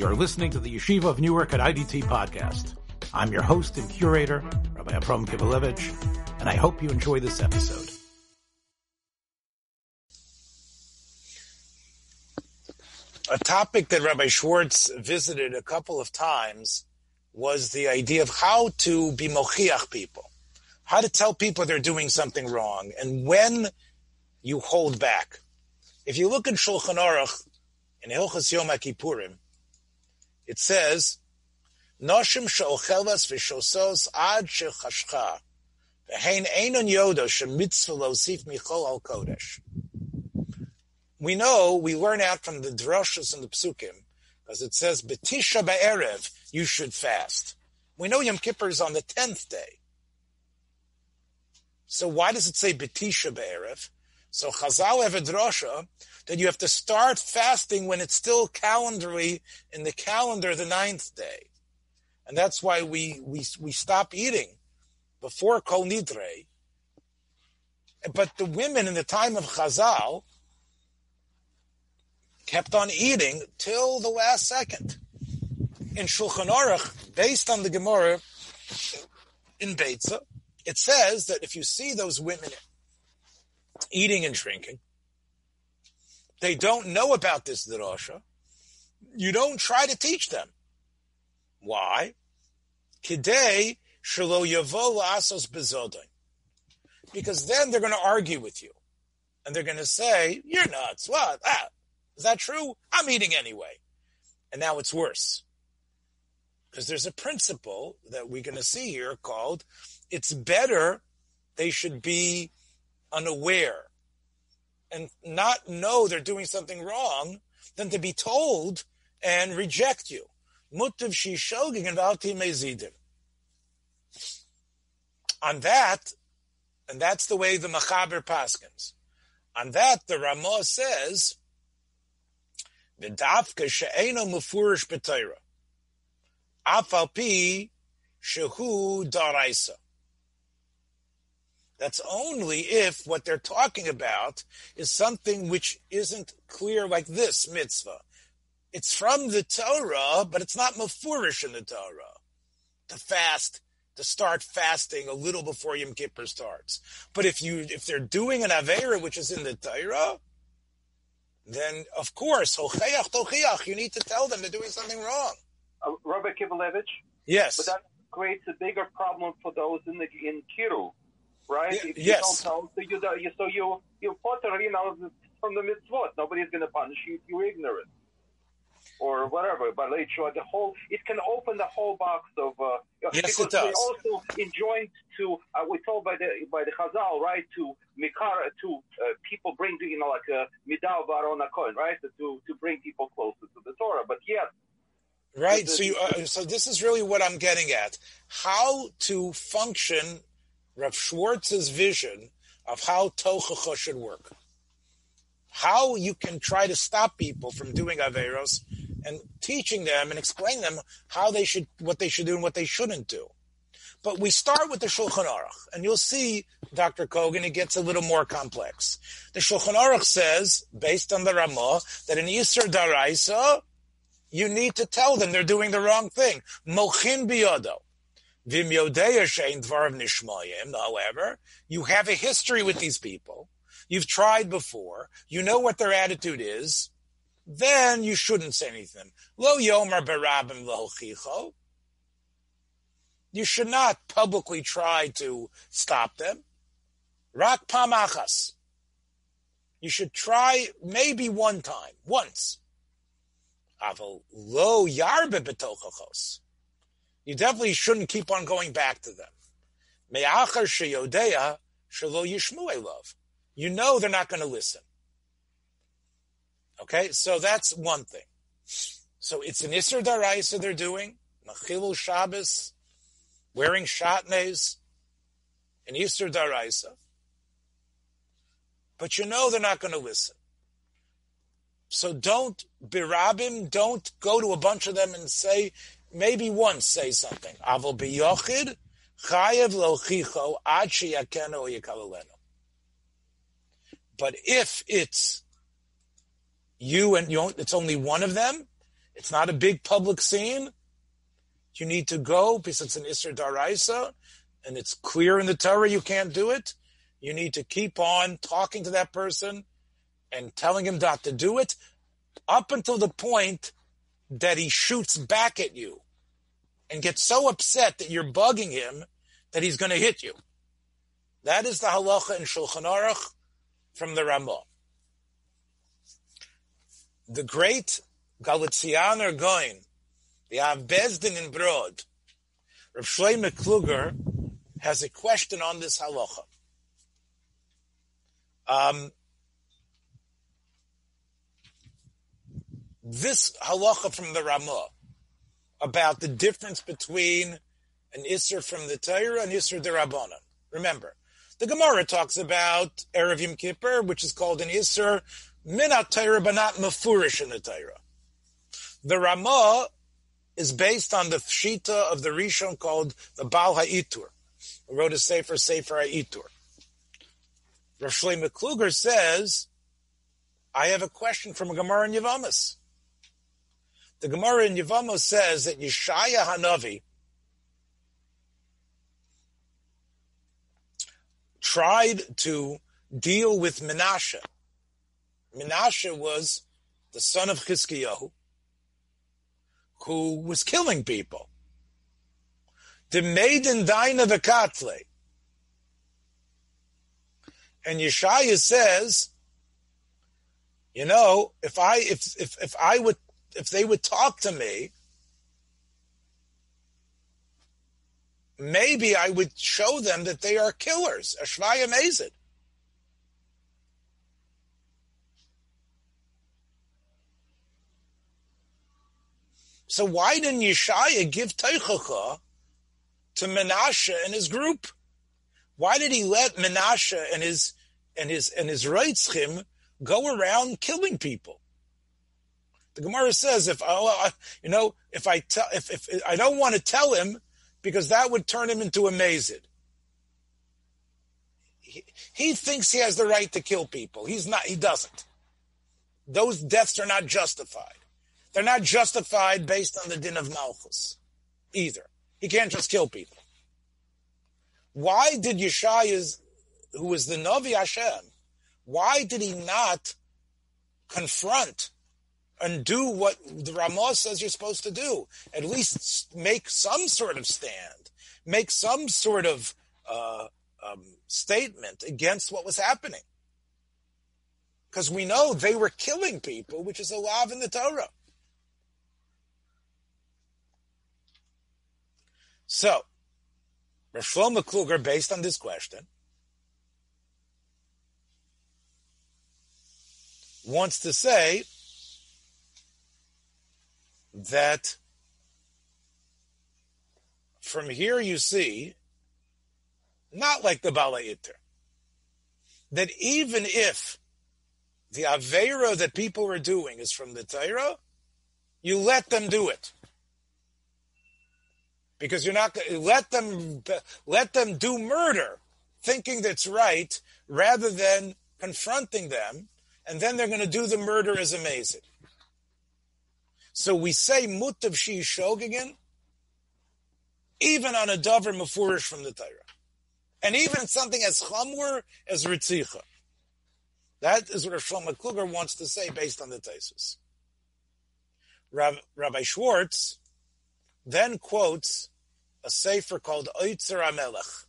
You're listening to the Yeshiva of Newark at IDT podcast. I'm your host and curator, Rabbi Avraham Kivelevitz, and I hope you enjoy this episode. A topic that Rabbi Schwartz visited a couple of times was the idea of how to be mochiach people, how to tell people they're doing something wrong, and when you hold back. If you look in Shulchan Aruch, in Hilchas Yom HaKippurim, it says, Noshim she'ochelvas v'shosos ad shechashcha, v'hein einon yodo shemitzvah losif michol al kodesh. We know, we learn out from the drashas and the psukim, because it says, Betisha ba'erev, you should fast. We know Yom Kippur is on the tenth day. So why does it say Betisha ba'erev? So Chazal have a drasha that you have to start fasting when it's still calendarly in the calendar the ninth day. And that's why we, we, we stop eating before Kol Nidre. But the women in the time of Chazal kept on eating till the last second. In Shulchan Aruch, based on the Gemara in Beitza, it says that if you see those women eating and drinking, they don't know about this drasha. You don't try to teach them. Why? Kidei shelo yavo asos bezodai. Because then they're going to argue with you. And they're going to say, you're nuts. What? Ah, is that true? I'm eating anyway. And now it's worse. Because there's a principle that we're going to see here called it's better they should be unaware and not know they're doing something wrong than to be told and reject you. Mutav shishogig and valti mezidim. On that, and that's the way the Machaber paskins. On that, the Ramah says, "V'dafka she'eno mufurish b'teira, afal pi shehu daraisa." That's only if what they're talking about is something which isn't clear like this mitzvah. It's from the Torah, but it's not mafurish in the Torah. To fast, to start fasting a little before Yom Kippur starts. But if you, if they're doing an Avera, which is in the Torah, then of course, you need to tell them they're doing something wrong. Uh, Rabbi Kivelevitz? Yes. But that creates a bigger problem for those in the, in Kiru right? Yeah, if you yes. don't so you, you so you you potter, you know, from the mitzvot. Nobody's going to punish you if you're ignorant or whatever. But late sure, the whole it can open the whole box of uh, Yes, it does. We're also enjoined to uh, we're told by the by the Chazal, right? To mikar to uh, people bring you know like a midah baron coin, right? To to bring people closer to the Torah. But yes, Right. So you, uh, so this is really what I'm getting at. How to function Rav Schwartz's vision of how Tochacha should work. How you can try to stop people from doing Averos and teaching them and explain them how they should, what they should do and what they shouldn't do. But we start with the Shulchan Aruch, and you'll see, Dr. Kogan, it gets a little more complex. The Shulchan Aruch says, based on the Ramah, that in Yisr Daraisa, you need to tell them they're doing the wrong thing. Mochin biyodo. However, you have a history with these people. You've tried before. You know what their attitude is. Then you shouldn't say anything. Lo yomer berabim lo. You should not publicly try to stop them. Rak pamachas. You should try maybe one time, once. Aval lo yarbe betochachos. You definitely shouldn't keep on going back to them. Me'achar yishmu love. You know they're not going to listen. Okay, so that's one thing. So it's an Isser Daraisa they're doing, Machilul Shabbos, wearing shatnez, an Isser Daraisa. But you know they're not going to listen. So don't birabim, don't go to a bunch of them and say, maybe once say something. Avol biyochid, chayev lochicho ad sheyakenu yikalalenu. But if it's you and you, it's only one of them, It's not a big public scene. You need to go because it's an Isser Daraisa and it's clear in the Torah you can't do it. You need to keep on talking to that person and telling him not to do it up until the point that he shoots back at you and gets so upset that you're bugging him that he's going to hit you. That is the halacha in Shulchan Aruch from the Ramah. The great Galitzianer Goin, the Av Bezdin in Brod, Rav Shlomo Kluger has a question on this halacha. Um, this halacha from the Ramah about the difference between an Isser from the Torah and Isser Derabanan. Remember, the Gemara talks about Erev Yom Kippur, which is called an Isser Minat Torah, but not Mefurish in the Torah. The Ramah is based on the Shita of the Rishon called the Baal HaItur, who wrote a Sefer, Sefer HaItur. Rav Shlomo Kluger says, I have a question from a Gemara in Yavamas. The Gemara in Yavamos says that Yeshaya Hanavi tried to deal with Menashe. Menashe was the son of Chizkiyahu, who was killing people. The maiden Dina Vekatle. And Yeshaya says, you know, if I if if if I would if they would talk to me, maybe I would show them that they are killers. Ashvaya Mazid. So why didn't Yeshaya give Teichacha to Menashe and his group? Why did he let Menashe and his and his and his Reitzchim go around killing people? The Gemara says, if oh, I, you know, if I tell, if, if I don't want to tell him, because that would turn him into a. He, he thinks he has the right to kill people. He's not. He doesn't. Those deaths are not justified. They're not justified based on the din of Malchus, either. He can't just kill people. Why did Yeshaya, who was the Navi Hashem, why did he not confront and do what the Ramah says you're supposed to do. At least make some sort of stand, make some sort of uh, um, statement against what was happening. Because we know they were killing people, which is a law in the Torah. So, Rav Shlomo Kluger, based on this question, wants to say that from here you see, not like the Bala Itter, that even if the Avera that people are doing is from the Torah, you let them do it. Because you're not let them let them do murder, thinking that's right, rather than confronting them, and then they're going to do the murder as amazing. So we say mutav shi again, even on a davar mafurish from the Torah, and even something as chamur as ritzicha. That is what Shlomo Kluger wants to say based on the Taisus. Rabbi Schwartz then quotes a sefer called Oitzer Amelech.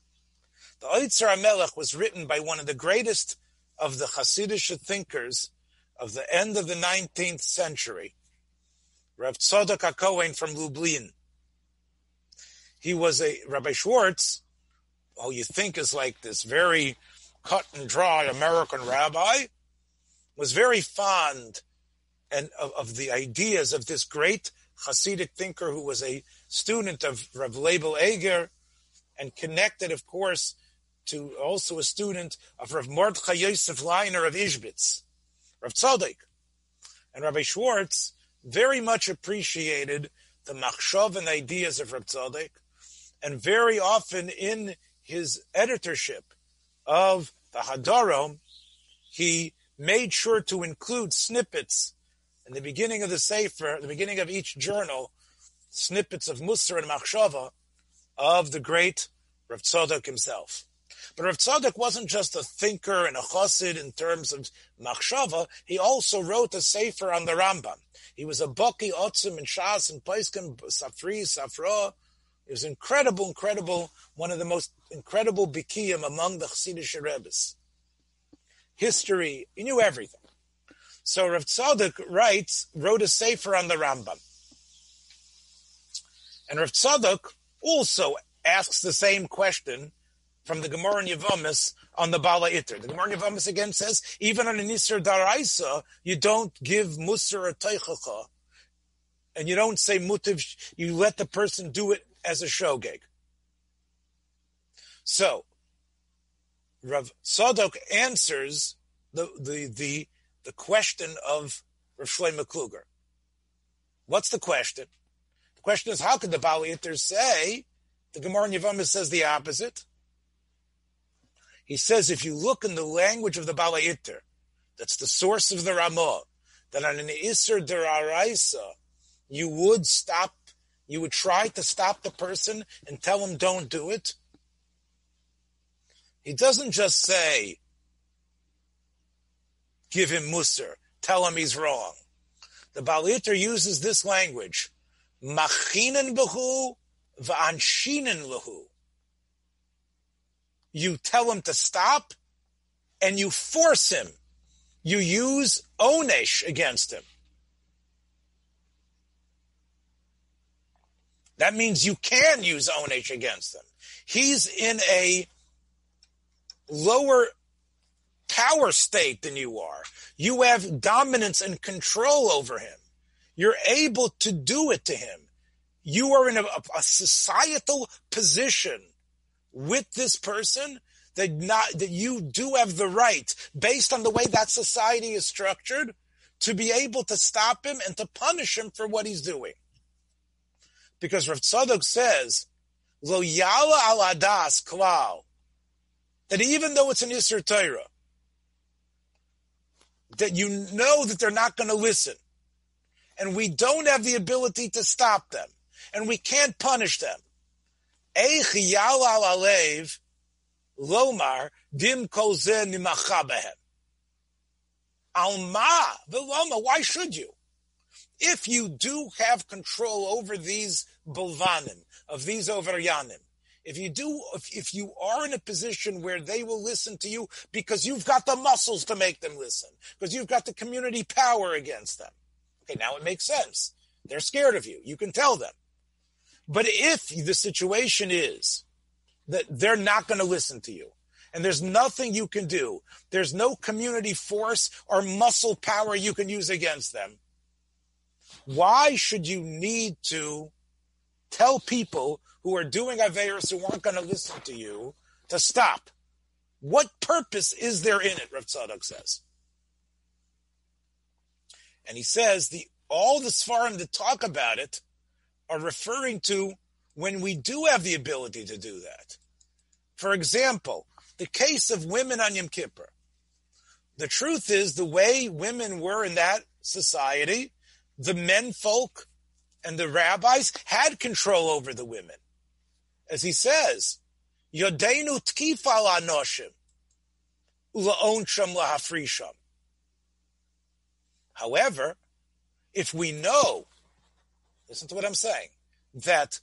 The Oitzer Amelech was written by one of the greatest of the Hasidic thinkers of the end of the 19th century, Rav Tzadok HaKohen from Lublin. He was a Rabbi Schwartz, who you think is like this very cut and dry American rabbi, was very fond and of, of the ideas of this great Hasidic thinker who was a student of Rav Leibel Eger and connected, of course, to also a student of Rav Mordechai Yosef Leiner of Ishbitz, Rav Tzadok. And Rabbi Schwartz very much appreciated the machshav and ideas of Reb Tzadok, and very often in his editorship of the Hadarom, he made sure to include snippets in the beginning of the Sefer, the beginning of each journal, snippets of Musar and Machshava of the great Rav Tzadok himself. But Rav Tzadok wasn't just a thinker and a chassid in terms of machshava. He also wrote a sefer on the Rambam. He was a baki otzim and shas and paiskim safri safra. He was incredible, incredible, one of the most incredible bikiyim among the Chassidish Rebbe's. History, he knew everything. So Rav Tzadok writes, wrote a sefer on the Rambam. And Rav Tzadok also asks the same question from the Gemara in Yavamis on the Bala Itter. The Gemara in Yavamis again says, even on an Isser Daraisa, you don't give Musar a Teichacha, and you don't say Mutiv, you let the person do it as a shogeg. So, Rav Tzadok answers the, the, the, the question of Rav Shlomo Kluger. What's the question? The question is, how could the Bala Itter say, the Gemara in Yavamis says the opposite, he says if you look in the language of the Balayiter, that's the source of the Ramah, that on an Isser Deraraisa, you would stop, you would try to stop the person and tell him don't do it. He doesn't just say, give him Musar, tell him he's wrong. The Balayiter uses this language, Machinen behu va'anshinen lahu you tell him to stop, and you force him. You use onesh against him. That means you can use onesh against him. He's in a lower power state than you are. You have dominance and control over him. You're able to do it to him. You are in a, a societal position with this person that not that you do have the right, based on the way that society is structured, to be able to stop him and to punish him for what he's doing. Because Rav Tzadok says, Lo yala al adas klal, that even though it's an Isser Torah, that you know that they're not going to listen, and we don't have the ability to stop them, and we can't punish them. Eich yal al alev lomar dim. Alma v'loma, why should you? If you do have control over these bulvanim, of these overyanim, if you do, if, if you are in a position where they will listen to you because you've got the muscles to make them listen, because you've got the community power against them. Okay, now it makes sense. They're scared of you. You can tell them. But if the situation is that they're not going to listen to you, and there's nothing you can do, there's no community force or muscle power you can use against them, why should you need to tell people who are doing Averis who aren't going to listen to you to stop? What purpose is there in it, Rav Tzadok says. And he says the all the Svarim that talk about it are referring to when we do have the ability to do that. For example, the case of women on Yom Kippur. The truth is, the way women were in that society, the men folk and the rabbis had control over the women. As he says, Yodenu tkifal anoshim, ula'onsham lahafrisham. However, if we know Listen to what I'm saying. That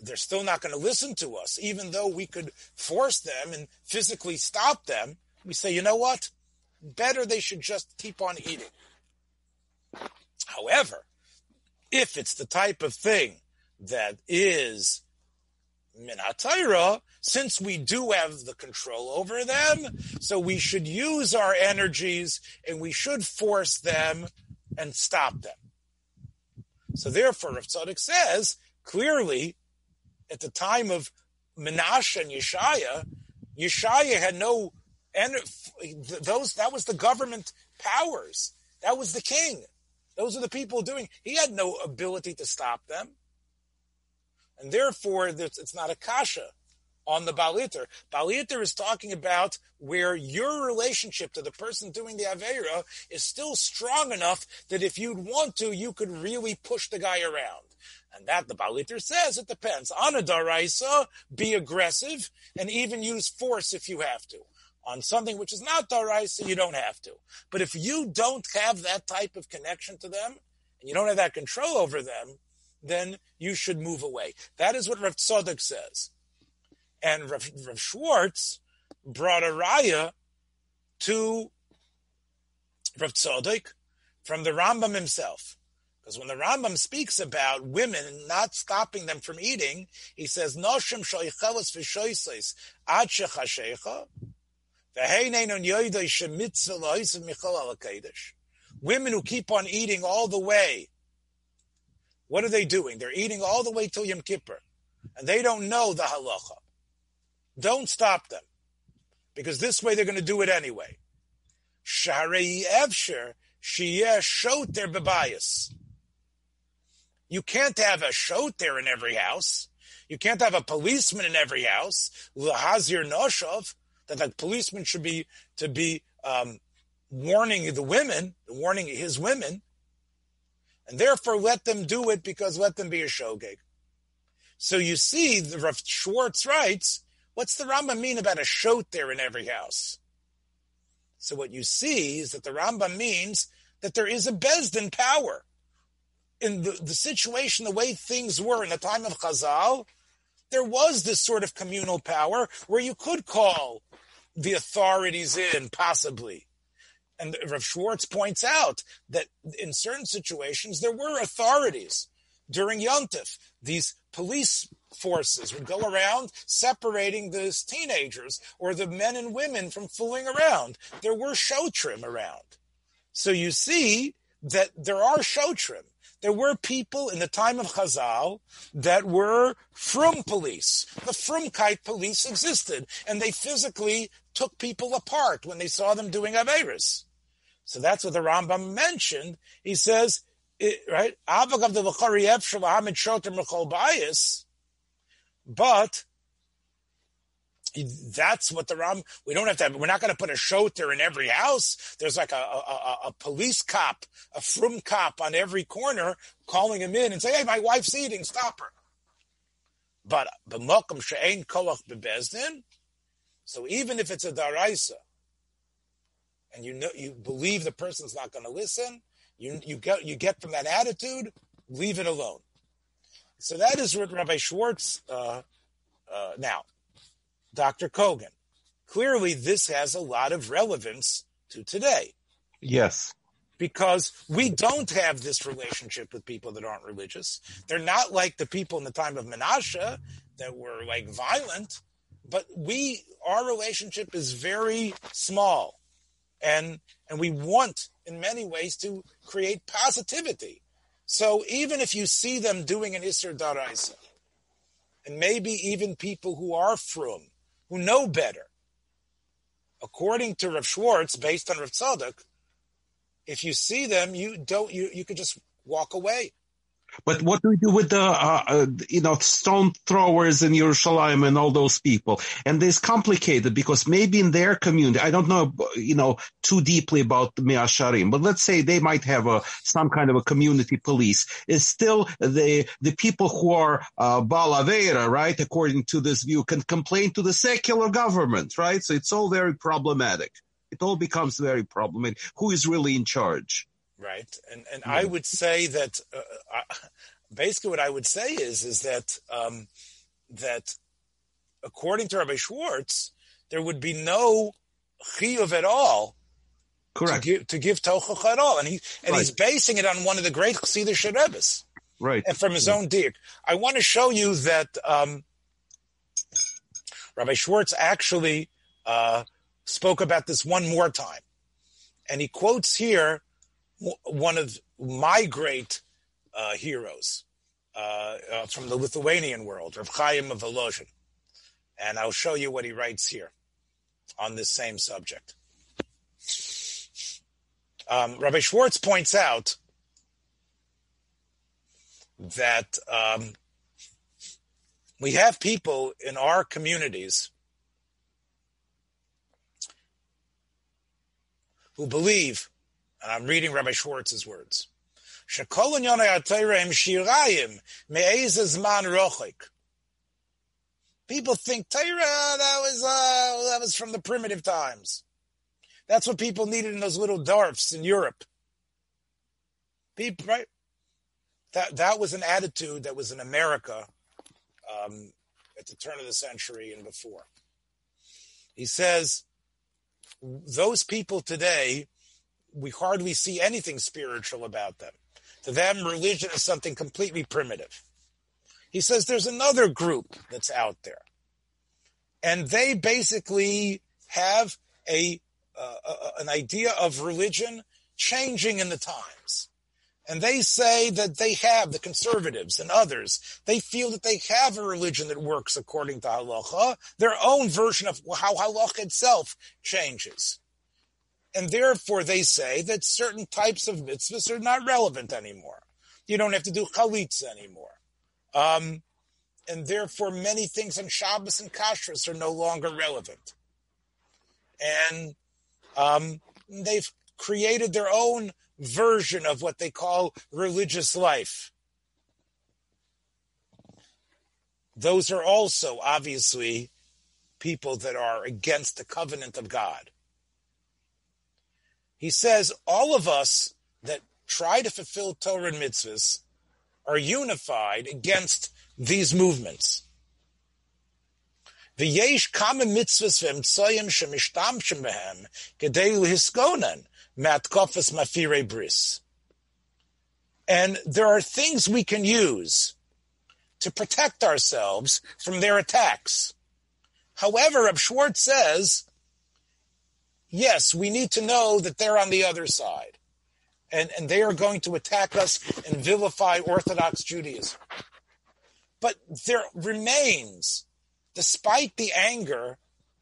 they're still not going to listen to us, even though we could force them and physically stop them. We say, you know what? Better they should just keep on eating. However, if it's the type of thing that is minatayra, since we do have the control over them, so we should use our energies and we should force them and stop them. So therefore, Rav says clearly, at the time of Menashe and Yeshaya, Yeshaya had no and those that was the government powers. That was the king. Those are the people doing. He had no ability to stop them, and therefore it's not a kasha on the Baliter. Baliter is talking about where your relationship to the person doing the Avera is still strong enough that if you'd want to, you could really push the guy around. And that the Baliter says it depends. On a Daraisa, be aggressive and even use force if you have to. On something which is not Daraisa, you don't have to. But if you don't have that type of connection to them, and you don't have that control over them, then you should move away. That is what Rav Tzadok says. And Rav, Rav Schwartz brought a raya to Rav Tzadok from the Rambam himself. Because when the Rambam speaks about women not stopping them from eating, he says, Noshim Women who keep on eating all the way, what are they doing? They're eating all the way till Yom Kippur, and they don't know the halacha. Don't stop them, because this way they're going to do it anyway. Sharei evsher shiyeh shoter bebayis. You can't have a shoter in every house. You can't have a policeman in every house. Lahazir noshov that the policeman should be to be um, warning the women, warning his women, and therefore let them do it because let them be a shogeg. So you see, the Rav Schwartz writes, what's the Rambam mean about a shot there in every house? So what you see is that the Rambam means that there is a Besdin power. In the, the situation, the way things were in the time of Chazal, there was this sort of communal power where you could call the authorities in, possibly. And Rav Schwartz points out that in certain situations there were authorities during Yontif. These police forces would go around separating those teenagers or the men and women from fooling around. There were shotrim around. So you see that there are shotrim. There were people in the time of Chazal that were frum police. The frumkeit police existed, and they physically took people apart when they saw them doing Averis. So that's what the Rambam mentioned. He says, right, but that's what the Ram. We don't have to. Have, we're not going to put a shoter in every house. There's like a, a, a, police cop, a frum cop on every corner, calling him in and say, "Hey, my wife's eating. Stop her." But b'mokum she'ein kolach bebezdin. So even if it's a daraisa, and you know you believe the person's not going to listen, you you get you get from that attitude, leave it alone. So that is what Rabbi Schwartz. Uh, uh, now, Dr. Kogan. Clearly, this has a lot of relevance to today. Yes. Because we don't have this relationship with people that aren't religious. They're not like the people in the time of Menashe that were like violent, but we, our relationship is very small. And, and we want in many ways to create positivity. So even if you see them doing an Isser Daraisa, and maybe even people who are frum, who know better. According to Rav Schwartz, based on Rav Tzadok, if you see them, you don't, you, you could just walk away. But what do we do with the, uh, uh, you know, stone throwers in Yerushalayim and all those people? And it's complicated because maybe in their community, I don't know, you know, too deeply about the Me'asharim, but let's say they might have a, some kind of a community police. Is still the, the people who are, uh, Balavera, right? According to this view, can complain to the secular government, right? So it's all very problematic. It all becomes very problematic. Who is really in charge? Right? And and I would say that uh, I, basically what I would say is is that um, that according to Rabbi Schwartz, there would be no chiyuv at all. Correct. To give, to give tochach at all, and he and right. he's basing it on one of the great Chassidish Sherebes. Right. And from his yeah. own diak. I want to show you that um, Rabbi Schwartz actually uh, spoke about this one more time. And he quotes here one of my great uh, heroes uh, uh, from the Lithuanian world, Rav Chaim of Volozhin. And I'll show you what he writes here on this same subject. Um, Rabbi Schwartz points out that um, We have people in our communities who believe, and I'm reading Rabbi Schwartz's words, People think Torah that was uh, that was from the primitive times. That's what people needed in those little darfs in Europe. People, right? That that was an attitude that was in America um, at the turn of the century and before. He says those people today, we hardly see anything spiritual about them. To them, religion is something completely primitive. He says there's another group that's out there, and they basically have a uh, an idea of religion changing in the times. And they say that they have, the conservatives and others, they feel that they have a religion that works according to halacha, their own version of how halacha itself changes. And therefore they say that certain types of mitzvahs are not relevant anymore. You don't have to do chalitza anymore. Um, and therefore many things on Shabbos and Kashrus are no longer relevant. And um, they've created their own version of what they call religious life. Those are also obviously people that are against the covenant of God. He says all of us that try to fulfill Torah and mitzvahs are unified against these movements. Mitzvahs matkofas mafire bris. And there are things we can use to protect ourselves from their attacks. However, Reb Schwartz says, yes, we need to know that they're on the other side. And, and they are going to attack us and vilify Orthodox Judaism. But there remains, despite the anger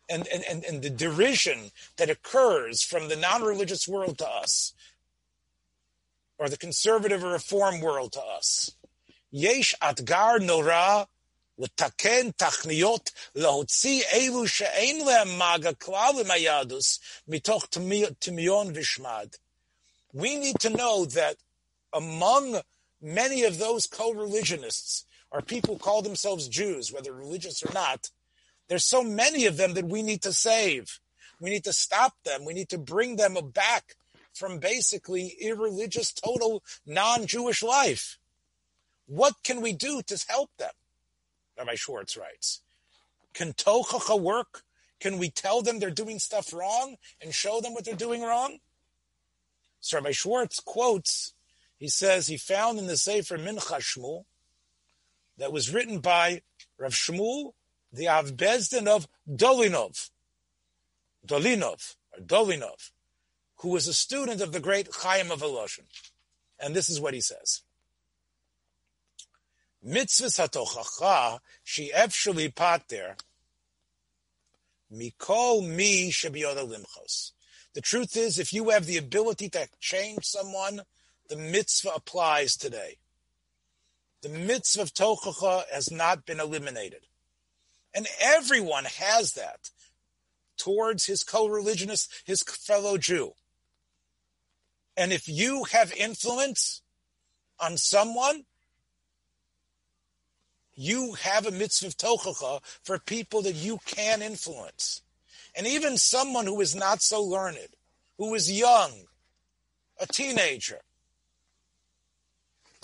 and, and, and, the derision that occurs from the non-religious world to us, or the conservative or reform world to us. Yesh atgar nora לתקן תכניות להוציא אלו שאין להם מגע כלל עם היהדוס מתוך טמיון ושמד. We need to know that among many of those co-religionists are people who call themselves Jews, whether religious or not, there's so many of them that we need to save. We need to stop them. We need to bring them back from basically irreligious, total non-Jewish life. What can we do to help them? Rabbi Schwartz writes, can tochacha work? Can we tell them they're doing stuff wrong and show them what they're doing wrong? So Rabbi Schwartz quotes, he says he found in the Sefer Mincha Shmuel that was written by Rav Shmuel the Avbezdin of Dolinov, Dolinov, or Dolinov, who was a student of the great Chaim of Volozhin. And this is what he says. Mitzvahs hatochacha she efshali pater mikol mi shebiyoda limchos. The truth is, if you have the ability to change someone, the mitzvah applies today. The mitzvah of tochacha has not been eliminated. And everyone has that towards his co-religionist, his fellow Jew. And if you have influence on someone, you have a mitzvah tochacha for people that you can influence. And even someone who is not so learned, who is young, a teenager,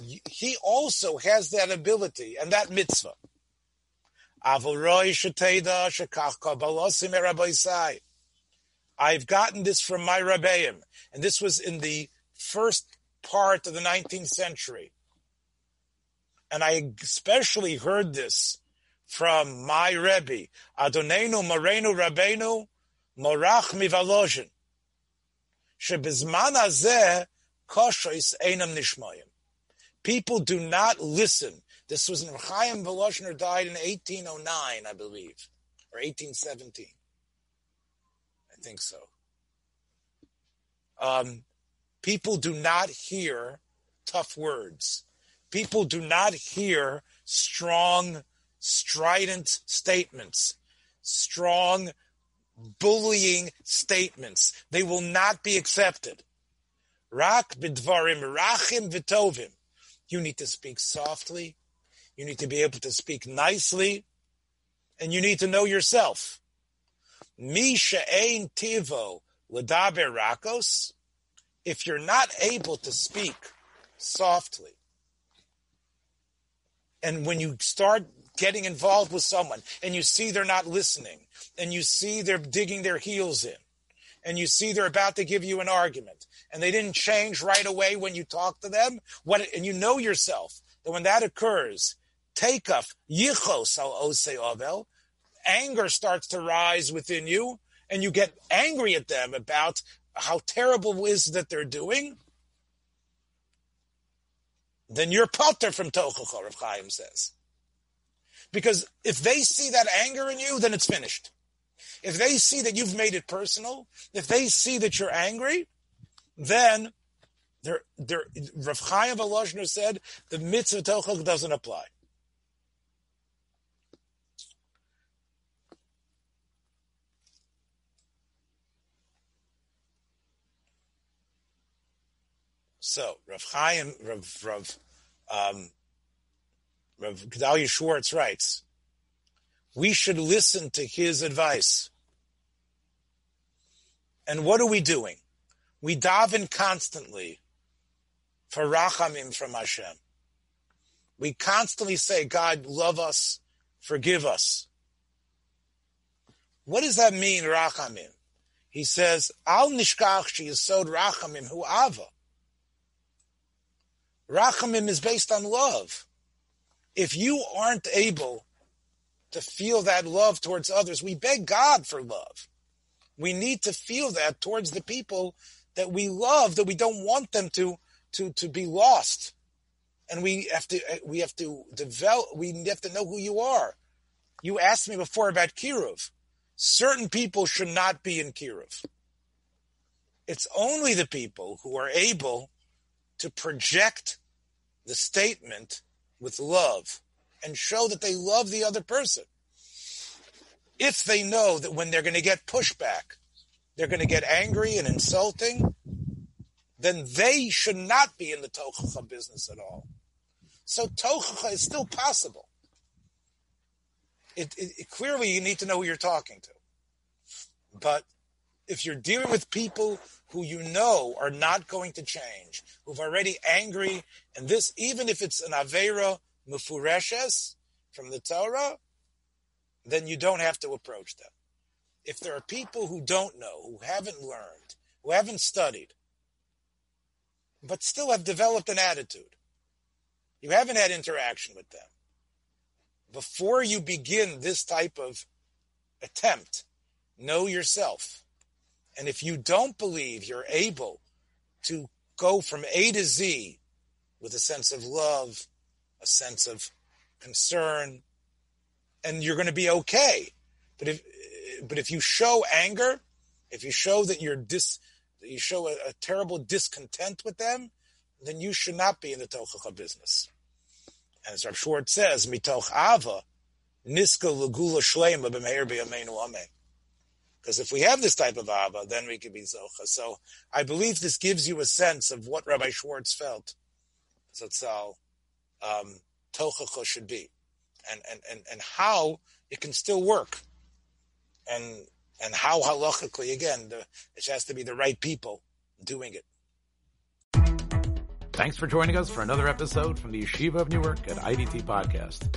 he also has that ability and that mitzvah. I've gotten this from my Rabbeim, and this was in the first part of the 19th century. And I especially heard this from my Rebbe, Adonenu Morenu Rabbeinu Morach Mivalozhin. Shebizman hazeh koshois. People do not listen this was when Chaim Volozhiner died in 1809, I believe, or 1817. I think so. Um, people do not hear tough words. People do not hear strong strident statements, strong bullying statements. They will not be accepted. Rak bidvarim rachim v'tovim. You need to speak softly. You need to be able to speak nicely. And you need to know yourself. Mi she'ein tivo l'daber rakos. If you're not able to speak softly, and when you start getting involved with someone and you see they're not listening and you see they're digging their heels in and you see they're about to give you an argument and they didn't change right away when you talk to them what and you know yourself that when that occurs take off yichos al ose ovel anger starts to rise within you and you get angry at them about how terrible it is that they're doing then you're potter from tochacha, Rav Chaim says. Because if they see that anger in you, then it's finished. If they see that you've made it personal, if they see that you're angry, then they're, they're, Rav Chaim Volozhiner said the mitzvah tochach doesn't apply. So Rav Chaim, Rav Rav um, Gedalia Schwartz writes, we should listen to his advice. And what are we doing? We daven constantly for rachamim from Hashem. We constantly say, God, love us, forgive us. What does that mean, rachamim? He says, Al nishkach yisod rachamim hu ava. Rachamim is based on love. If you aren't able to feel that love towards others, we beg God for love. We need to feel that towards the people that we love, that we don't want them to, to, to be lost. And we have to, we have to develop, we have to know who you are. You asked me before about Kiruv. Certain people should not be in Kiruv. It's only the people who are able to project the statement with love and show that they love the other person. If they know that when they're going to get pushback, they're going to get angry and insulting, then they should not be in the tochacha business at all. So tochacha is still possible. It, it, it, clearly, you need to know who you're talking to. But if you're dealing with people who you know are not going to change, who've already angry, and this, even if it's an Avera Mufureshes from the Torah, then you don't have to approach them. If there are people who don't know, who haven't learned, who haven't studied, but still have developed an attitude, you haven't had interaction with them. Before you begin this type of attempt, know yourself and if you don't believe you're able to go from A to Z with a sense of love, a sense of concern, and you're going to be okay. But if but if you show anger, if you show that you're dis, you show a, a terrible discontent with them, then you should not be in the tochacha business. And as Rav Schwartz says, mitoch ava, niska lagula shlema b'meir b'yameinu amen. Because if we have this type of Abba, then we can be Zocha. So I believe this gives you a sense of what Rabbi Schwartz felt Zatzal um, Tochacha should be and, and, and, and how it can still work. And and how halachically, again, the, it has to be the right people doing it. Thanks for joining us for another episode from the Yeshiva of Newark at IDT Podcast.